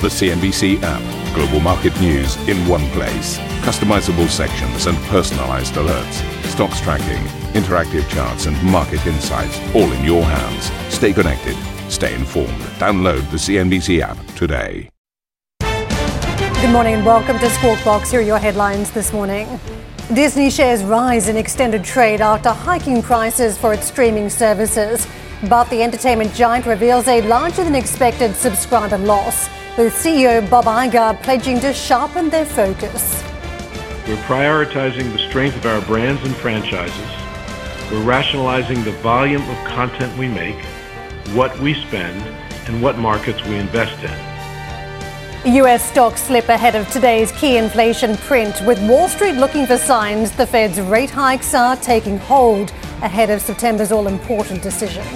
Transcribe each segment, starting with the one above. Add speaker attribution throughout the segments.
Speaker 1: The CNBC app. Global market news in one place. Customizable sections and personalized alerts. Stocks tracking, interactive charts, and market insights all in your hands. Stay connected. Stay informed. Download the CNBC app today.
Speaker 2: Good morning and welcome to Squawk. Here are your headlines this morning. Disney shares rise in extended trade after hiking prices for its streaming services. But the entertainment giant reveals a larger than expected subscriber loss with CEO Bob Iger pledging to sharpen their focus.
Speaker 3: We're prioritizing the strength of our brands and franchises. We're rationalizing the volume of content we make, what we spend, and what markets we invest in.
Speaker 2: US stocks slip ahead of today's key inflation print, with Wall Street looking for signs the Fed's rate hikes are taking hold ahead of September's all important decision.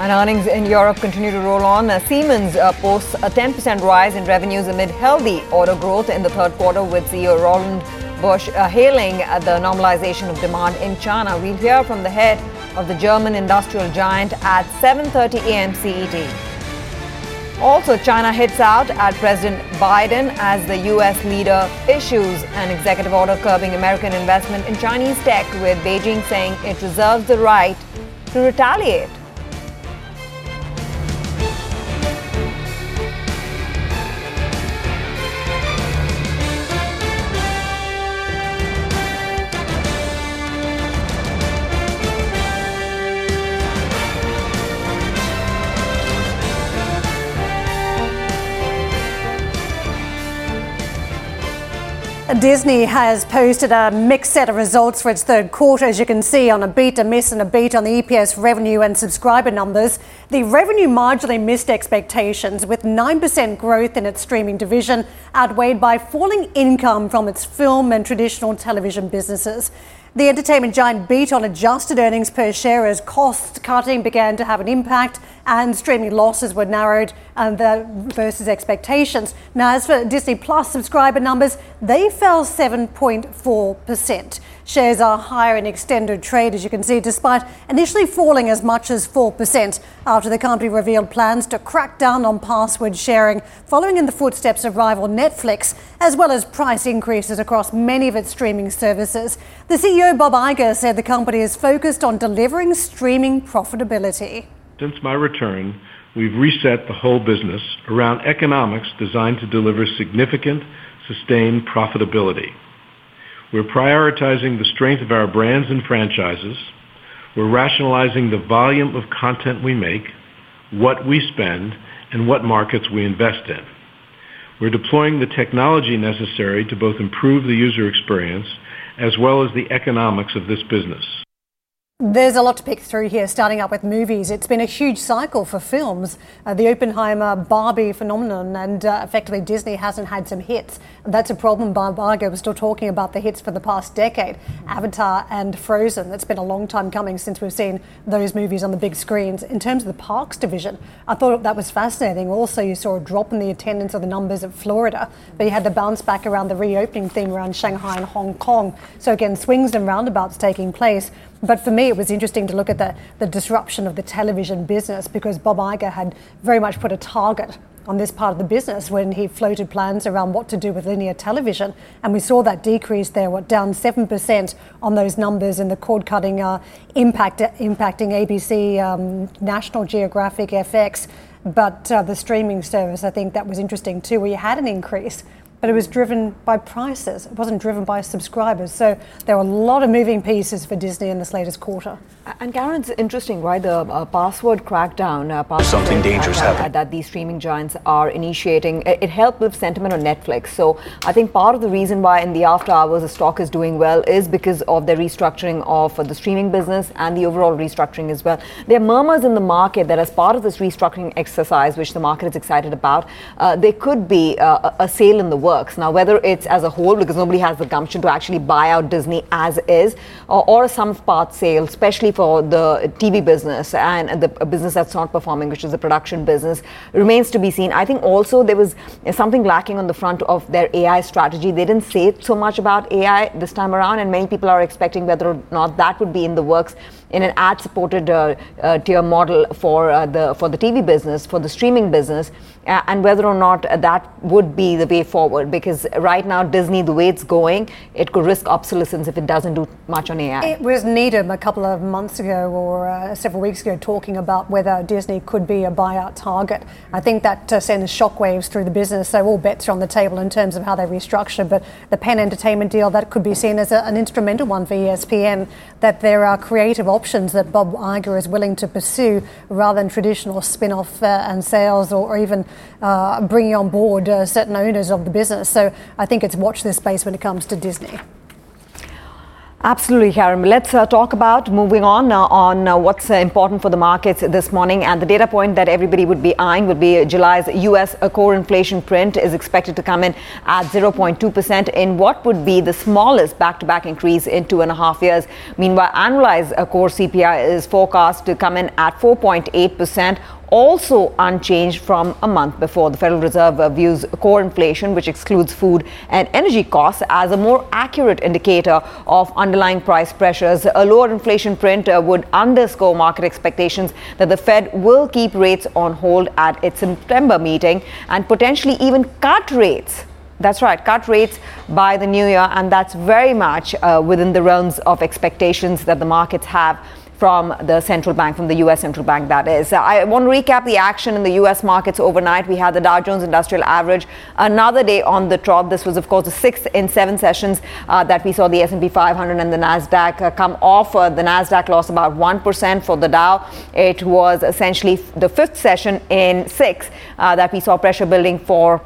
Speaker 4: And earnings in Europe continue to roll on. Siemens uh, posts a 10% rise in revenues amid healthy order growth in the third quarter, with CEO Roland Busch uh, hailing the normalization of demand in China. We'll hear from the head of the German industrial giant at 7:30 a.m. CET. Also, China hits out at President Biden as the U.S. leader issues an executive order curbing American investment in Chinese tech, with Beijing saying it reserves the right to retaliate.
Speaker 2: Disney has posted a mixed set of results for its third quarter, as you can see, on a beat, a miss, and a beat on the EPS revenue and subscriber numbers. The revenue marginally missed expectations, with 9% growth in its streaming division, outweighed by falling income from its film and traditional television businesses. The entertainment giant beat on adjusted earnings per share as cost cutting began to have an impact and streaming losses were narrowed um, versus expectations. Now, as for Disney Plus subscriber numbers, they fell 7.4%. Shares are higher in extended trade, as you can see, despite initially falling as much as 4% after the company revealed plans to crack down on password sharing, following in the footsteps of rival Netflix, as well as price increases across many of its streaming services. The CEO, Bob Iger, said the company is focused on delivering streaming profitability.
Speaker 3: Since my return, we've reset the whole business around economics designed to deliver significant, sustained profitability. We're prioritizing the strength of our brands and franchises. We're rationalizing the volume of content we make, what we spend, and what markets we invest in. We're deploying the technology necessary to both improve the user experience as well as the economics of this business.
Speaker 2: There's a lot to pick through here, starting up with movies. It's been a huge cycle for films. Uh, the Oppenheimer Barbie phenomenon, and uh, effectively Disney hasn't had some hits. That's a problem. Bob Iger was still talking about the hits for the past decade Avatar and Frozen. That's been a long time coming since we've seen those movies on the big screens. In terms of the parks division, I thought that was fascinating. Also, you saw a drop in the attendance of the numbers at Florida, but you had the bounce back around the reopening theme around Shanghai and Hong Kong. So, again, swings and roundabouts taking place. But for me, it was interesting to look at the, the disruption of the television business because Bob Iger had very much put a target on this part of the business when he floated plans around what to do with linear television. And we saw that decrease there, what, down 7% on those numbers and the cord cutting uh, impact, impacting ABC, um, National Geographic, FX. But uh, the streaming service, I think that was interesting too, where you had an increase but it was driven by prices. It wasn't driven by subscribers. So there are a lot of moving pieces for Disney in this latest quarter.
Speaker 4: And Karen, it's interesting, right? The uh, password crackdown, uh, password
Speaker 5: something dangerous
Speaker 4: happened that these streaming giants are initiating. It, it, helped with sentiment on Netflix. So I think part of the reason why in the after hours the stock is doing well is because of the restructuring of uh, the streaming business and the overall restructuring as well. There are murmurs in the market that as part of this restructuring exercise, which the market is excited about, uh, there could be uh, a sale in the works. Now, whether it's as a whole, because nobody has the gumption to actually buy out Disney as is, or, or some part sale, especially for the TV business and the business that's not performing, which is the production business, remains to be seen. I think also there was something lacking on the front of their AI strategy. They didn't say so much about AI this time around, and many people are expecting whether or not that would be in the works in an ad-supported uh, uh, tier model for uh, the for the TV business, for the streaming business, and whether or not that would be the way forward. Because right now, Disney, the way it's going, it could risk obsolescence if it doesn't do much on AI.
Speaker 2: It was Needham a couple of months ago or several weeks ago talking about whether Disney could be a buyout target. I think that uh, sends shockwaves through the business. So all bets are on the table in terms of how they restructure. But the Penn Entertainment deal that could be seen as a, an instrumental one for ESPN. That there are creative options that Bob Iger is willing to pursue rather than traditional spin-off uh, and sales or, or even uh, bringing on board uh, certain owners of the business. So I think it's watch this space when it comes to Disney.
Speaker 4: Absolutely, Karen. Let's uh, talk about moving on uh, on uh, what's uh, important for the markets this morning. And the data point that everybody would be eyeing would be July's U.S. core inflation print is expected to come in at 0.2% in what would be the smallest back-to-back increase in two and a half years. Meanwhile, annualized uh, core CPI is forecast to come in at 4.8% also unchanged from a month before. The Federal Reserve views core inflation, which excludes food and energy costs, as a more accurate indicator of underlying price pressures. A lower inflation print uh, would underscore market expectations that the Fed will keep rates on hold at its September meeting and potentially even cut rates that's right, cut rates by the new year, and that's very much uh, within the realms of expectations that the markets have from the central bank, from the US central bank, that is. I want to recap the action in the US markets overnight. We had the Dow Jones Industrial Average another day on the trot. This was, of course, the sixth in seven sessions uh, that we saw the S&P 500 and the Nasdaq uh, come off. Uh, the Nasdaq lost about 1% for the Dow. It was essentially the fifth session in six uh, that we saw pressure building for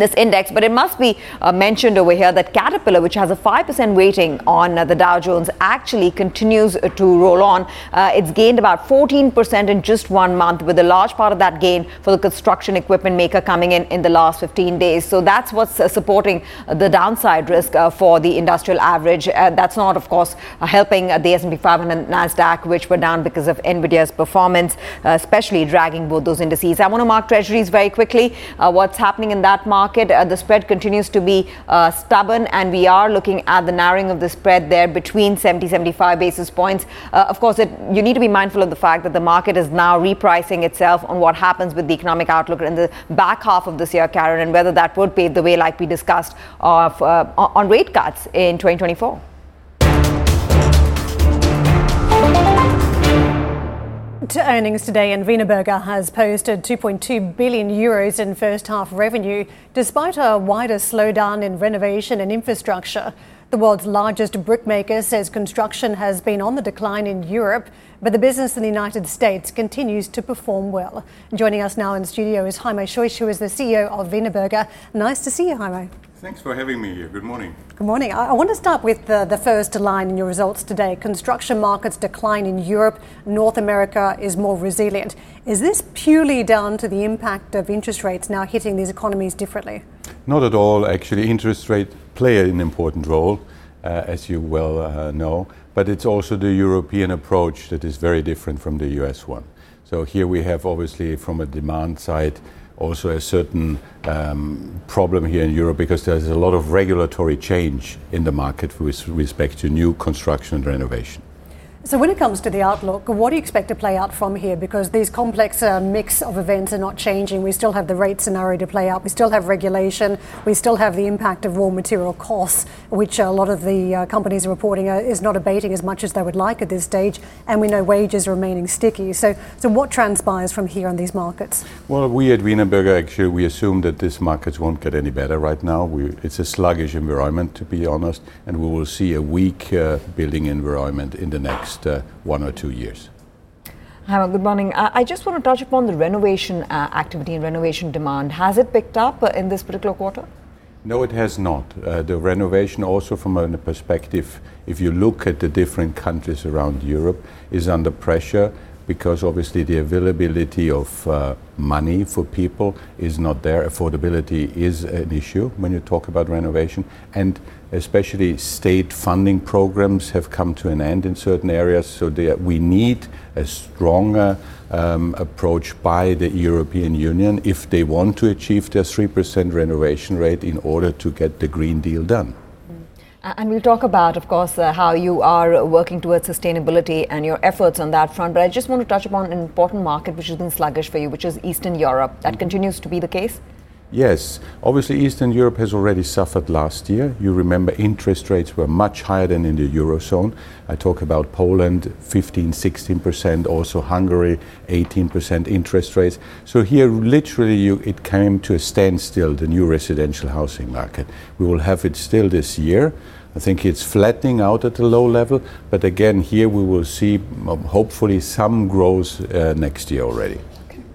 Speaker 4: this index, but it must be uh, mentioned over here that Caterpillar, which has a 5% weighting on uh, the Dow Jones, actually continues uh, to roll on. Uh, it's gained about 14% in just one month, with a large part of that gain for the construction equipment maker coming in in the last 15 days. So that's what's uh, supporting the downside risk for the industrial average. that's not, of course, helping the S&P 500 and Nasdaq, which were down because of Nvidia's performance, especially dragging both those indices. I want to mark treasuries very quickly. what's happening in that market? Market, uh, the spread continues to be uh, stubborn, and we are looking at the narrowing of the spread there between 70 75 basis points. Uh, of course, it, you need to be mindful of the fact that the market is now repricing itself on what happens with the economic outlook in the back half of this year, Karen, and whether that would pave the way, like we discussed, of, uh, on rate cuts in 2024.
Speaker 2: To earnings today, and Wienerberger has posted 2.2 billion euros in first half revenue, despite a wider slowdown in renovation and infrastructure. The world's largest brickmaker says construction has been on the decline in Europe, but the business in the United States continues to perform well. Joining us now in studio is Heimo Scheuch, who is the CEO of Wienerberger. Nice to see you, Heimo.
Speaker 5: Thanks for having me here. Good morning.
Speaker 2: Good morning. I, want to start with the, the first line in your results today. Construction markets decline in Europe. North America is more resilient. Is this purely down to the impact of interest rates now hitting these economies differently?
Speaker 5: Not at all. Actually, interest rates play an important role, uh, as you well uh, know. But it's also the European approach that is very different from the US one. So here we have obviously from a demand side also a certain um, problem here in Europe because there's a lot of regulatory change in the market with respect to new construction and renovation.
Speaker 2: So, when it comes to the outlook, what do you expect to play out from here? Because these complex uh, mix of events are not changing. We still have the rate scenario to play out. We still have regulation. We still have the impact of raw material costs, which a lot of the uh, companies are reporting uh, is not abating as much as they would like at this stage. And we know wages are remaining sticky. So, so what transpires from here on these markets?
Speaker 5: Well, we at Wienerberger actually we assume that these markets won't get any better right now. We, it's a sluggish environment, to be honest, and we will see a weak uh, building environment in the next next uh, one or two years.
Speaker 4: Hi, good morning. Uh, I just want to touch upon the renovation uh, activity and renovation demand. Has it picked up uh, in this particular quarter?
Speaker 5: No, it has not. Uh, the renovation, also from a perspective, if you look at the different countries around Europe, is under pressure because obviously the availability of uh, money for people is not there. Affordability is an issue when you talk about renovation, and especially state funding programs have come to an end in certain areas. So we need a stronger um, approach by the European Union if they want to achieve their 3% renovation rate in order to get the Green Deal done.
Speaker 4: And we'll talk about, of course, uh, how you are working towards sustainability and your efforts on that front. But I just want to touch upon an important market which has been sluggish for you, which is Eastern Europe. That mm-hmm. continues to be the case?
Speaker 5: Yes, obviously Eastern Europe has already suffered last year. You remember interest rates were much higher than in the Eurozone. I talk about Poland, 15, 16%, also Hungary, 18% interest rates. So here literally you, it came to a standstill, the new residential housing market. We will have it still this year. I think it's flattening out at a low level, but again, here we will see hopefully some growth uh, next year already.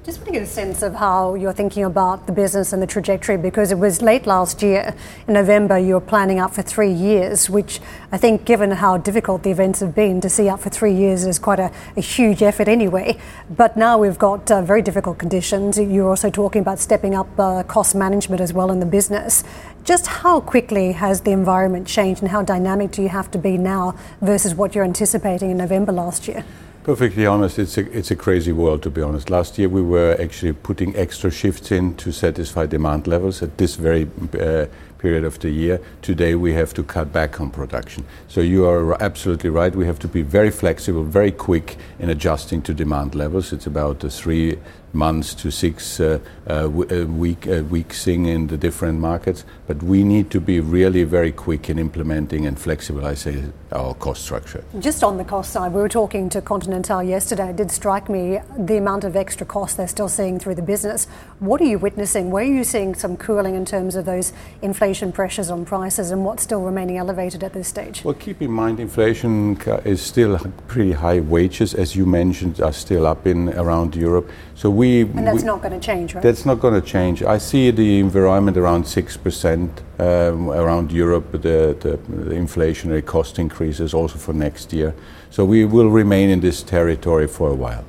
Speaker 2: Just want to get a sense of how you're thinking about the business and the trajectory because it was late last year, in November, you were planning out for three years, which I think, given how difficult the events have been, to see out for three years is quite a, a huge effort anyway. But now we've got uh, very difficult conditions. You're also talking about stepping up uh, cost management as well in the business. Just how quickly has the environment changed and how dynamic do you have to be now versus what you're anticipating in November last year?
Speaker 5: Perfectly honest, it's a, it's a crazy world to be honest. Last year we were actually putting extra shifts in to satisfy demand levels at this very uh, period of the year. Today we have to cut back on production. So you are absolutely right. We have to be very flexible, very quick in adjusting to demand levels. It's about uh, three months to six uh, uh, uh week, uh, weeks in the different markets. But we need to be really very quick in implementing and flexibilizing our cost structure.
Speaker 2: Just on the cost side, we were talking to Continental yesterday. It did strike me the amount of extra cost they're still seeing through the business. What are you witnessing? Where are you seeing some cooling in terms of those inflation pressures on prices and what's still remaining elevated at this stage?
Speaker 5: Well, keep in mind inflation is still pretty high. Wages, as you mentioned, are still up in around Europe.
Speaker 2: So we and that's we, not going to change, right?
Speaker 5: That's not going to change. I see the environment around six percent um, around Europe. The, the, the, inflationary cost increases also for next year. So we will remain in this territory for a while.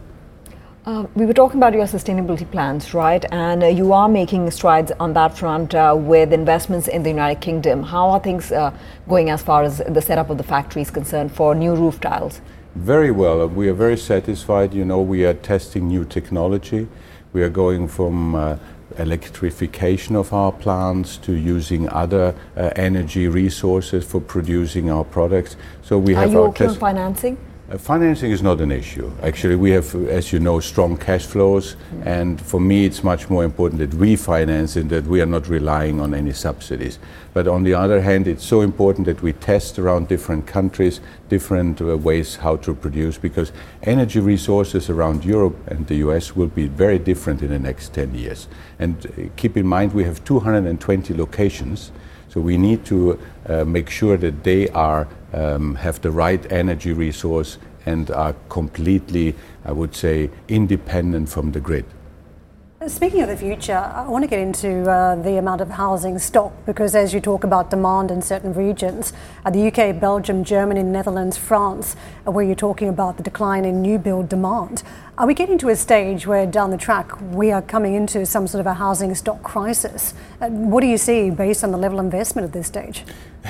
Speaker 4: Uh, we were talking about your sustainability plans, right? And uh, you are making strides on that front uh, with investments in the United Kingdom. How are things uh, going as far as the setup of the factory is concerned for new roof tiles?
Speaker 5: Very well. We are very satisfied. You know, we are testing new technology. We are going from uh, electrification of our plants to using other uh, energy resources for producing our products.
Speaker 4: So we are have you our okay financing?
Speaker 5: Uh, financing is not an issue. Actually, we have, as you know, strong cash flows, and for me, it's much more important that we finance and that we are not relying on any subsidies. But on the other hand, it's so important that we test around different countries, different uh, ways how to produce, because energy resources around Europe and the US will be very different in the next 10 years. And uh, keep in mind, we have 220 locations. So we need to uh, make sure that they are um, have the right energy resource and are completely, I would say, independent from the grid.
Speaker 2: Speaking of the future, I want to get into uh, the amount of housing stock because as you talk about demand in certain regions, uh, the UK, Belgium, Germany, Netherlands, France, uh, where you're talking about the decline in new build demand, are we getting to a stage where down the track we are coming into some sort of a housing stock crisis? Uh, what do you see based on the level of investment at this stage?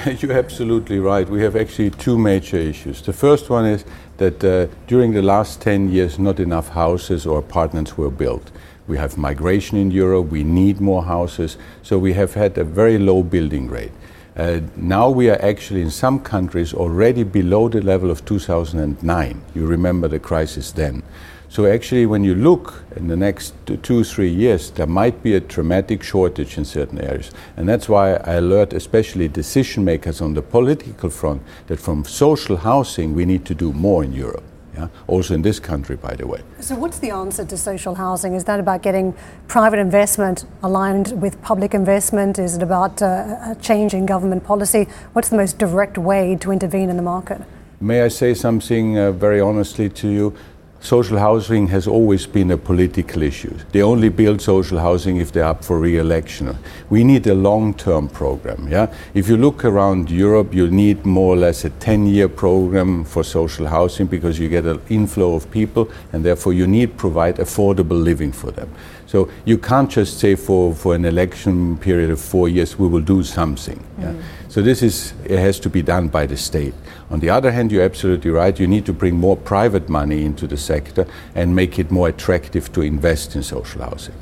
Speaker 5: You're absolutely right. We have actually two major issues. The first one is that uh, during the last 10 years, not enough houses or apartments were built. We have migration in Europe, we need more houses, so we have had a very low building rate. Uh, now we are actually in some countries already below the level of 2009. You remember the crisis then. So actually, when you look in the next two, three years, there might be a dramatic shortage in certain areas. And that's why I alert especially decision makers on the political front that from social housing we need to do more in Europe. Yeah? Also in this country, by the way.
Speaker 2: So, what's the answer to social housing? Is that about getting private investment aligned with public investment? Is it about uh, a change in government policy? What's the most direct way to intervene in the market?
Speaker 5: May I say something uh, very honestly to you? Social housing has always been a political issue. They only build social housing if they're up for re-election. We need a long-term program. Yeah, if you look around Europe, you need more or less a 10-year program for social housing because you get an inflow of people, and therefore you need provide affordable living for them. So you can't just say for, for an election period of four years we will do something. Yeah? Mm. So this is it has to be done by the state. On the other hand, you're absolutely right. You need to bring more private money into the sector and make it more attractive to invest in social housing.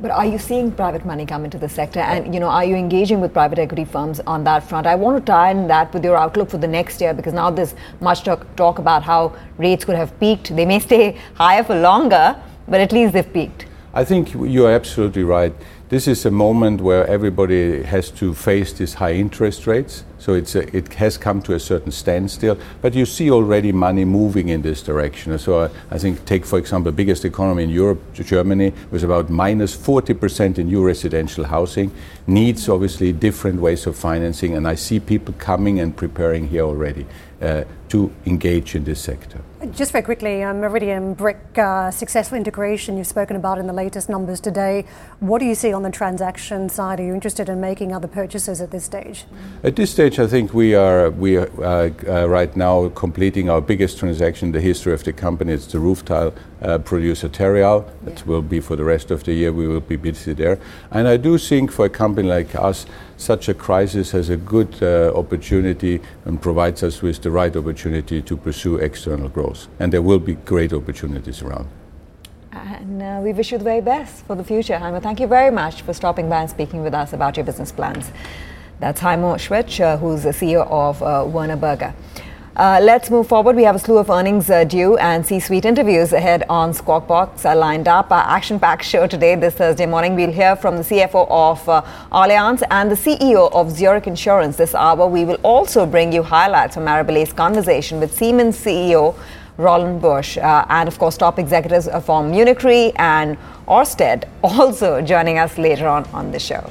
Speaker 4: But are you seeing private money come into the sector? And you know, are you engaging with private equity firms on that front? I want to tie in that with your outlook for the next year because now there's much talk, talk about how rates could have peaked. They may stay higher for longer, but at least they've peaked.
Speaker 5: I think you're absolutely right. This is a moment where everybody has to face these high interest rates. So it's a, it has come to a certain standstill. But you see already money moving in this direction. So I, I think, take for example, the biggest economy in Europe, Germany, was about minus 40% in new residential housing. Needs obviously different ways of financing. And I see people coming and preparing here already uh, to engage in this sector.
Speaker 2: Just very quickly, um, Meridian Brick uh, successful integration you've spoken about in the latest numbers today. What do you see on the transaction side? Are you interested in making other purchases at this stage?
Speaker 5: At this stage, I think we are we are uh, uh, right now completing our biggest transaction in the history of the company. It's the roof tile uh, producer Terreal. That yeah. will be for the rest of the year. We will be busy there. And I do think for a company like us, such a crisis has a good uh, opportunity and provides us with the right opportunity to pursue external growth. And there will be great opportunities around.
Speaker 4: And uh, we wish you the very best for the future, Heimo. Thank you very much for stopping by and speaking with us about your business plans. That's Heimo Scheuch, uh, who's the CEO of uh, Wienerberger. Uh, let's move forward. We have a slew of earnings uh, due and C-suite interviews ahead on Squawk Box uh, lined up. Our action-packed show today, this Thursday morning. We'll hear from the CFO of uh, Allianz and the CEO of Zurich Insurance this hour. We will also bring you highlights from Arabile's conversation with Siemens CEO Roland Busch, uh, and of course, top executives from Munich Re and Orsted also joining us later on on the show.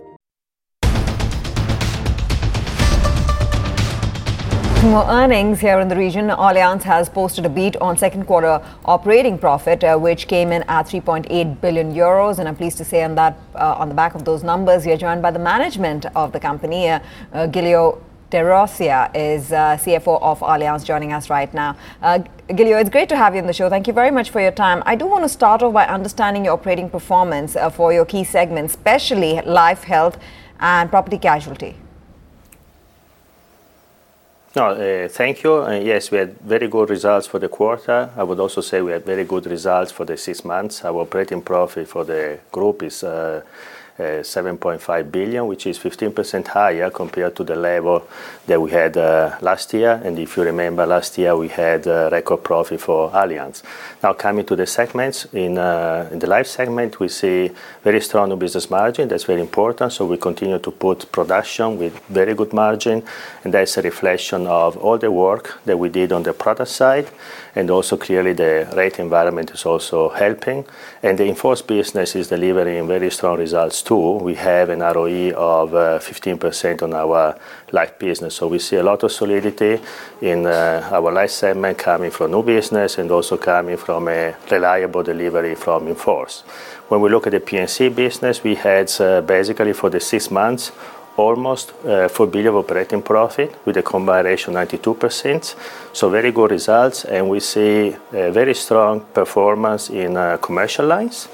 Speaker 4: More earnings here in the region. Allianz has posted a beat on second quarter operating profit, uh, which came in at 3.8 billion euros. And I'm pleased to say on that, uh, on the back of those numbers, we are joined by the management of the company. Uh, uh Giulio Terzariol is uh, CFO of Allianz, joining us right now. Uh, Giulio, it's great to have you on the show. Thank you very much for your time. I do want to start off by understanding your operating performance uh, for your key segments, especially life, health, and property casualty.
Speaker 6: No, uh, thank you. Uh, yes, we had very good results for the quarter. I would also say we had very good results for the six months. Our operating profit for the group is uh, 7.5 billion, which is 15% higher compared to the level that we had uh, last year. And if you remember, last year we had record profit for Allianz. Now, coming to the segments, in the life segment, we see very strong new business margin. That's very important. So we continue to put production with very good margin, and that's a reflection of all the work that we did on the product side, and also clearly the rate environment is also helping. And the in-force business is delivering very strong results too. We have an ROE of 15% uh, on our life business. So we see a lot of solidity in uh, our life segment coming from new business and also coming from a reliable delivery from in-force. When we look at the P&C business, we had uh, basically for the six months almost uh, 4 billion operating profit with a combined ratio 92%. So very good results, and we see a very strong performance in commercial lines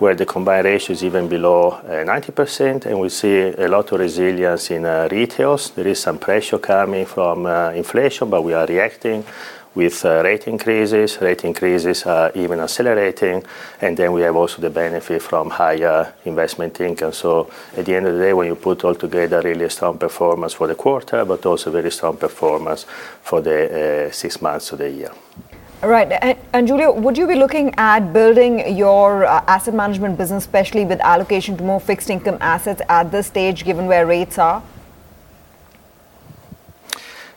Speaker 6: where the combined ratio is even below uh, 90%, and we see a lot of resilience in uh, retails. There is some pressure coming from uh, inflation, but we are reacting with uh, rate increases. Rate increases are even accelerating, and then we have also the benefit from higher investment income. So at the end of the day, when you put all together, really a strong performance for the quarter, but also very strong performance for the uh, six months of the year.
Speaker 4: Right. And, Giulio, would you be looking at building your uh, asset management business, especially with allocation to more fixed income assets at this stage, given where rates are?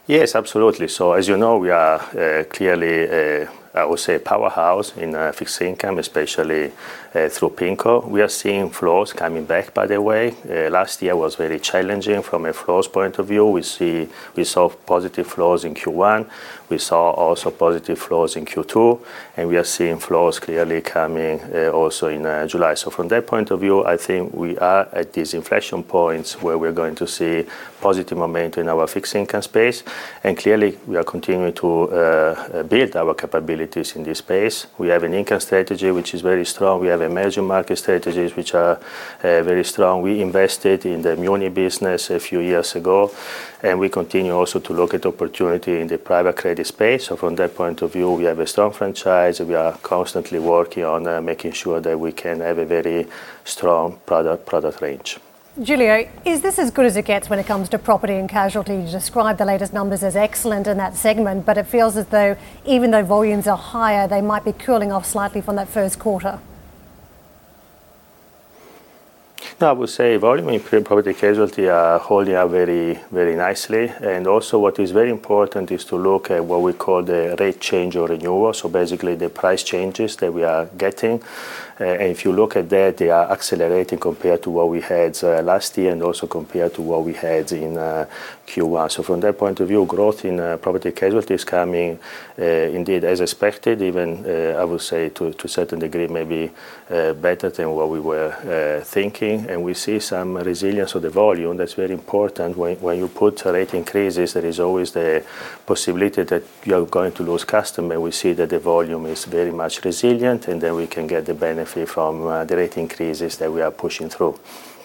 Speaker 6: Yes, absolutely. So, as you know, we are uh, clearly, uh, I would say, powerhouse in uh, fixed income, especially uh, through PIMCO. We are seeing flows coming back, by the way. Uh, last year was very challenging from a flows point of view. We see we saw positive flows in Q1. We saw also positive flows in Q2, and we are seeing flows clearly coming also in July. So from that point of view, I think we are at these inflection points where we're going to see positive momentum in our fixed income space, and clearly we are continuing to build our capabilities in this space. We have an income strategy which is very strong. We have emerging market strategies which are uh, very strong. We invested in the Muni business a few years ago, and we continue also to look at opportunity in the private credit space. So from that point of view, we have a strong franchise. We are constantly working on uh, making sure that we can have a very strong product product range.
Speaker 2: Giulio, is this as good as it gets when it comes to property and casualty? You describe the latest numbers as excellent in that segment, but it feels as though even though volumes are higher, they might be cooling off slightly from that first quarter.
Speaker 6: No, I would say volume in property casualty are holding up very, very nicely. And also what is very important is to look at what we call the rate change or renewal. So basically the price changes that we are getting. Uh, and if you look at that, they are accelerating compared to what we had uh, last year and also compared to what we had in uh, Q1. So from that point of view, growth in property casualty is coming indeed as expected, even I would say to a certain degree, maybe better than what we were thinking. And we see some resilience of the volume. That's very important. When you put rate increases, there is always the possibility that you are going to lose customer. We see that the volume is very much resilient, and then we can get the benefit from uh, the rate increases that we are pushing through.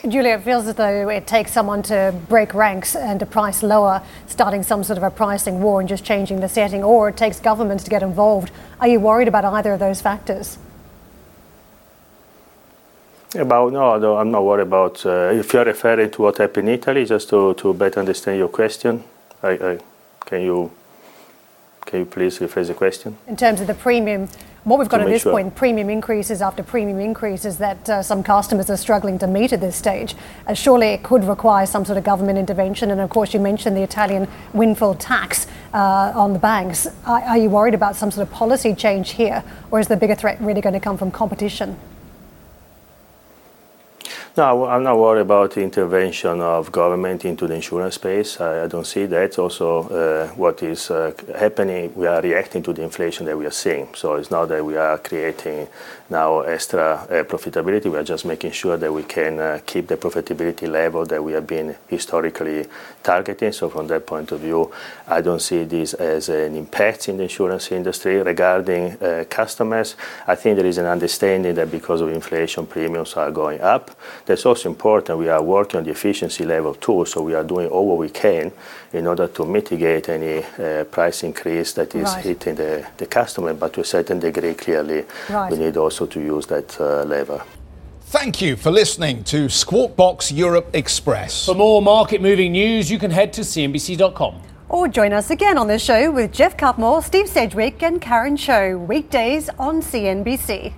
Speaker 2: Julia, it feels as though it takes someone to break ranks and to price lower, starting some sort of a pricing war and just changing the setting, or it takes governments to get involved. Are you worried about either of those factors?
Speaker 6: About no, no I'm not worried about. Uh, if you're referring to what happened in Italy, just to, to better understand your question, I, I, can you can you please rephrase the question?
Speaker 2: In terms of the premium what we've got at this point, premium increases after premium increases that uh, some customers are struggling to meet at this stage. Surely it could require some sort of government intervention. And of course, you mentioned the Italian windfall tax uh, on the banks. Are, are you worried about some sort of policy change here, or is the bigger threat really going to come from competition?
Speaker 6: No, I'm not worried about the intervention of government into the insurance space. I, I don't see that. Also, uh, what is uh, happening, we are reacting to the inflation that we are seeing. So it's not that we are creating now extra uh, profitability. We are just making sure that we can uh, keep the profitability level that we have been historically targeting. So from that point of view, I don't see this as an impact in the insurance industry. Regarding uh, customers, I think there is an understanding that because of inflation, premiums are going up. That's also important. We are working on the efficiency level too. So we are doing all what we can in order to mitigate any uh, price increase that is right. hitting the, the customer. But to a certain degree, clearly, right. we need also to use that uh, lever.
Speaker 7: Thank you for listening to Squawk Box Europe Express.
Speaker 8: For more market moving news, you can head to CNBC.com.
Speaker 2: Or join us again on the show with Geoff Cutmore, Steve Sedgwick, and Karen Tso, weekdays on CNBC.